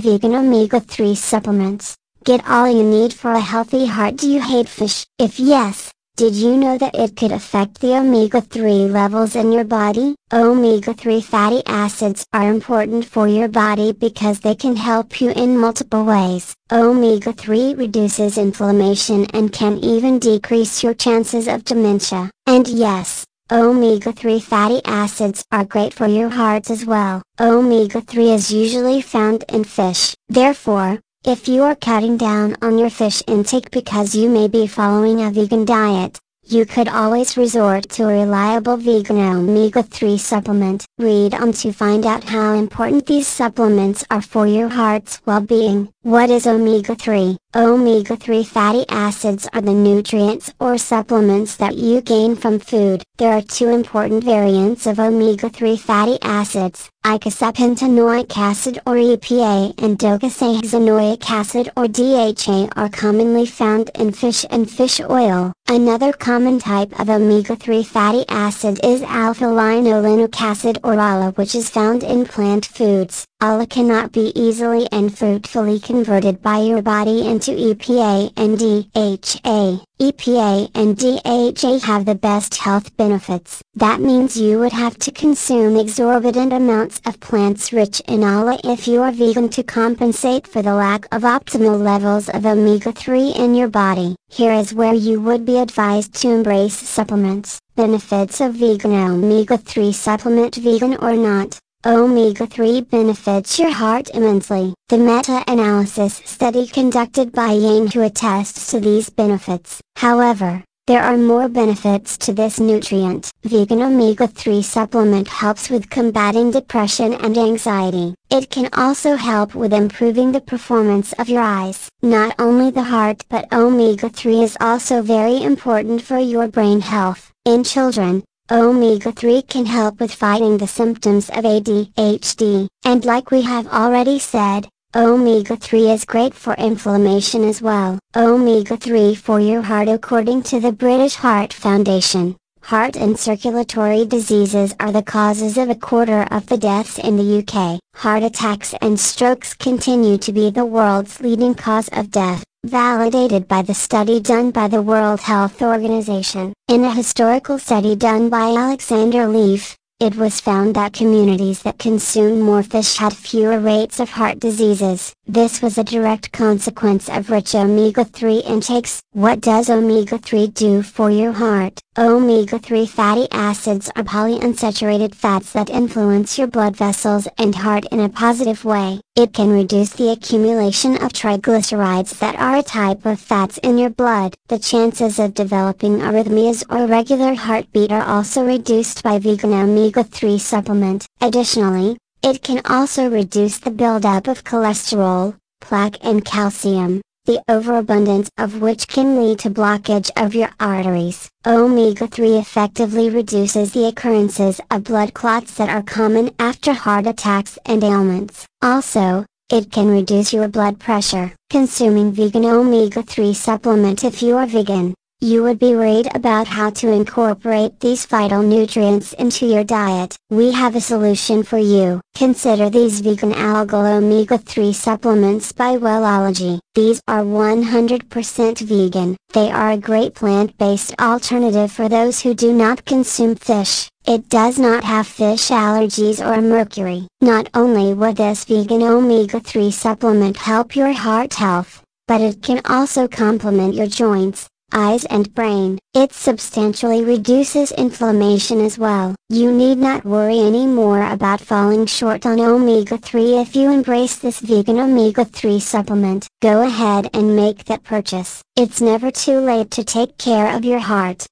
Vegan Omega 3 Supplements. Get all you need for a healthy heart. Do you hate fish? If yes, did you know that it could affect the omega-3 levels in your body? Omega-3 fatty acids are important for your body because they can help you in multiple ways. Omega-3 reduces inflammation and can even decrease your chances of dementia. And yes, Omega-3 fatty acids are great for your heart as well. Omega-3 is usually found in fish. Therefore, if you are cutting down on your fish intake because you may be following a vegan diet, you could always resort to a reliable vegan omega-3 supplement. Read on to find out how important these supplements are for your heart's well-being. What is omega-3? Omega-3 fatty acids are the nutrients or supplements that you gain from food. There are two important variants of omega-3 fatty acids, eicosapentaenoic acid or EPA and docosahexaenoic acid or DHA are commonly found in fish and fish oil. Another common type of omega-3 fatty acid is alpha-linolenic acid or ALA which is found in plant foods. ALA cannot be easily and fruitfully converted by your body into EPA and DHA. EPA and DHA have the best health benefits. That means you would have to consume exorbitant amounts of plants rich in ALA if you are vegan to compensate for the lack of optimal levels of omega-3 in your body. Here is where you would be advised to embrace supplements. Benefits of vegan omega-3 supplement vegan or not. Omega-3 benefits your heart immensely. The meta-analysis study conducted by Yang Hu attests to these benefits. However, there are more benefits to this nutrient. Vegan omega-3 supplement helps with combating depression and anxiety. It can also help with improving the performance of your eyes. Not only the heart but omega-3 is also very important for your brain health. In children, Omega-3 can help with fighting the symptoms of ADHD, and like we have already said, Omega-3 is great for inflammation as well. Omega-3 for your heart According to the British Heart Foundation, heart and circulatory diseases are the causes of a quarter of the deaths in the UK. Heart attacks and strokes continue to be the world's leading cause of death, validated by the study done by the World Health Organization. In a historical study done by Alexander Leaf, it was found that communities that consume more fish had fewer rates of heart diseases. This was a direct consequence of rich omega-3 intakes. What does omega-3 do for your heart? Omega-3 fatty acids are polyunsaturated fats that influence your blood vessels and heart in a positive way. It can reduce the accumulation of triglycerides that are a type of fats in your blood. The chances of developing arrhythmias or irregular heartbeat are also reduced by vegan omega-3 supplement. Additionally, it can also reduce the buildup of cholesterol, plaque and calcium the overabundance of which can lead to blockage of your arteries. Omega-3 effectively reduces the occurrences of blood clots that are common after heart attacks and ailments. Also, it can reduce your blood pressure. Consuming vegan omega-3 supplement if you are vegan you would be worried about how to incorporate these vital nutrients into your diet. We have a solution for you. Consider these vegan algal omega-3 supplements by Wellology. These are 100% vegan. They are a great plant-based alternative for those who do not consume fish. It does not have fish allergies or mercury. Not only will this vegan omega-3 supplement help your heart health, but it can also complement your joints, eyes and brain. It substantially reduces inflammation as well. You need not worry anymore about falling short on omega-3 if you embrace this vegan omega-3 supplement. Go ahead and make that purchase. It's never too late to take care of your heart.